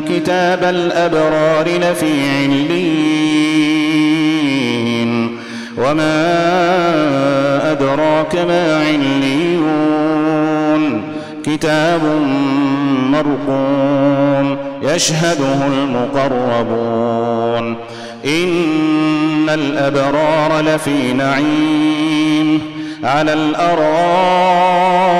إن كتاب الأبرار لفي علين وما أدراك ما عليون. كتاب مرقوم يشهده المقربون. إن الأبرار لفي نعيم. على الأرائك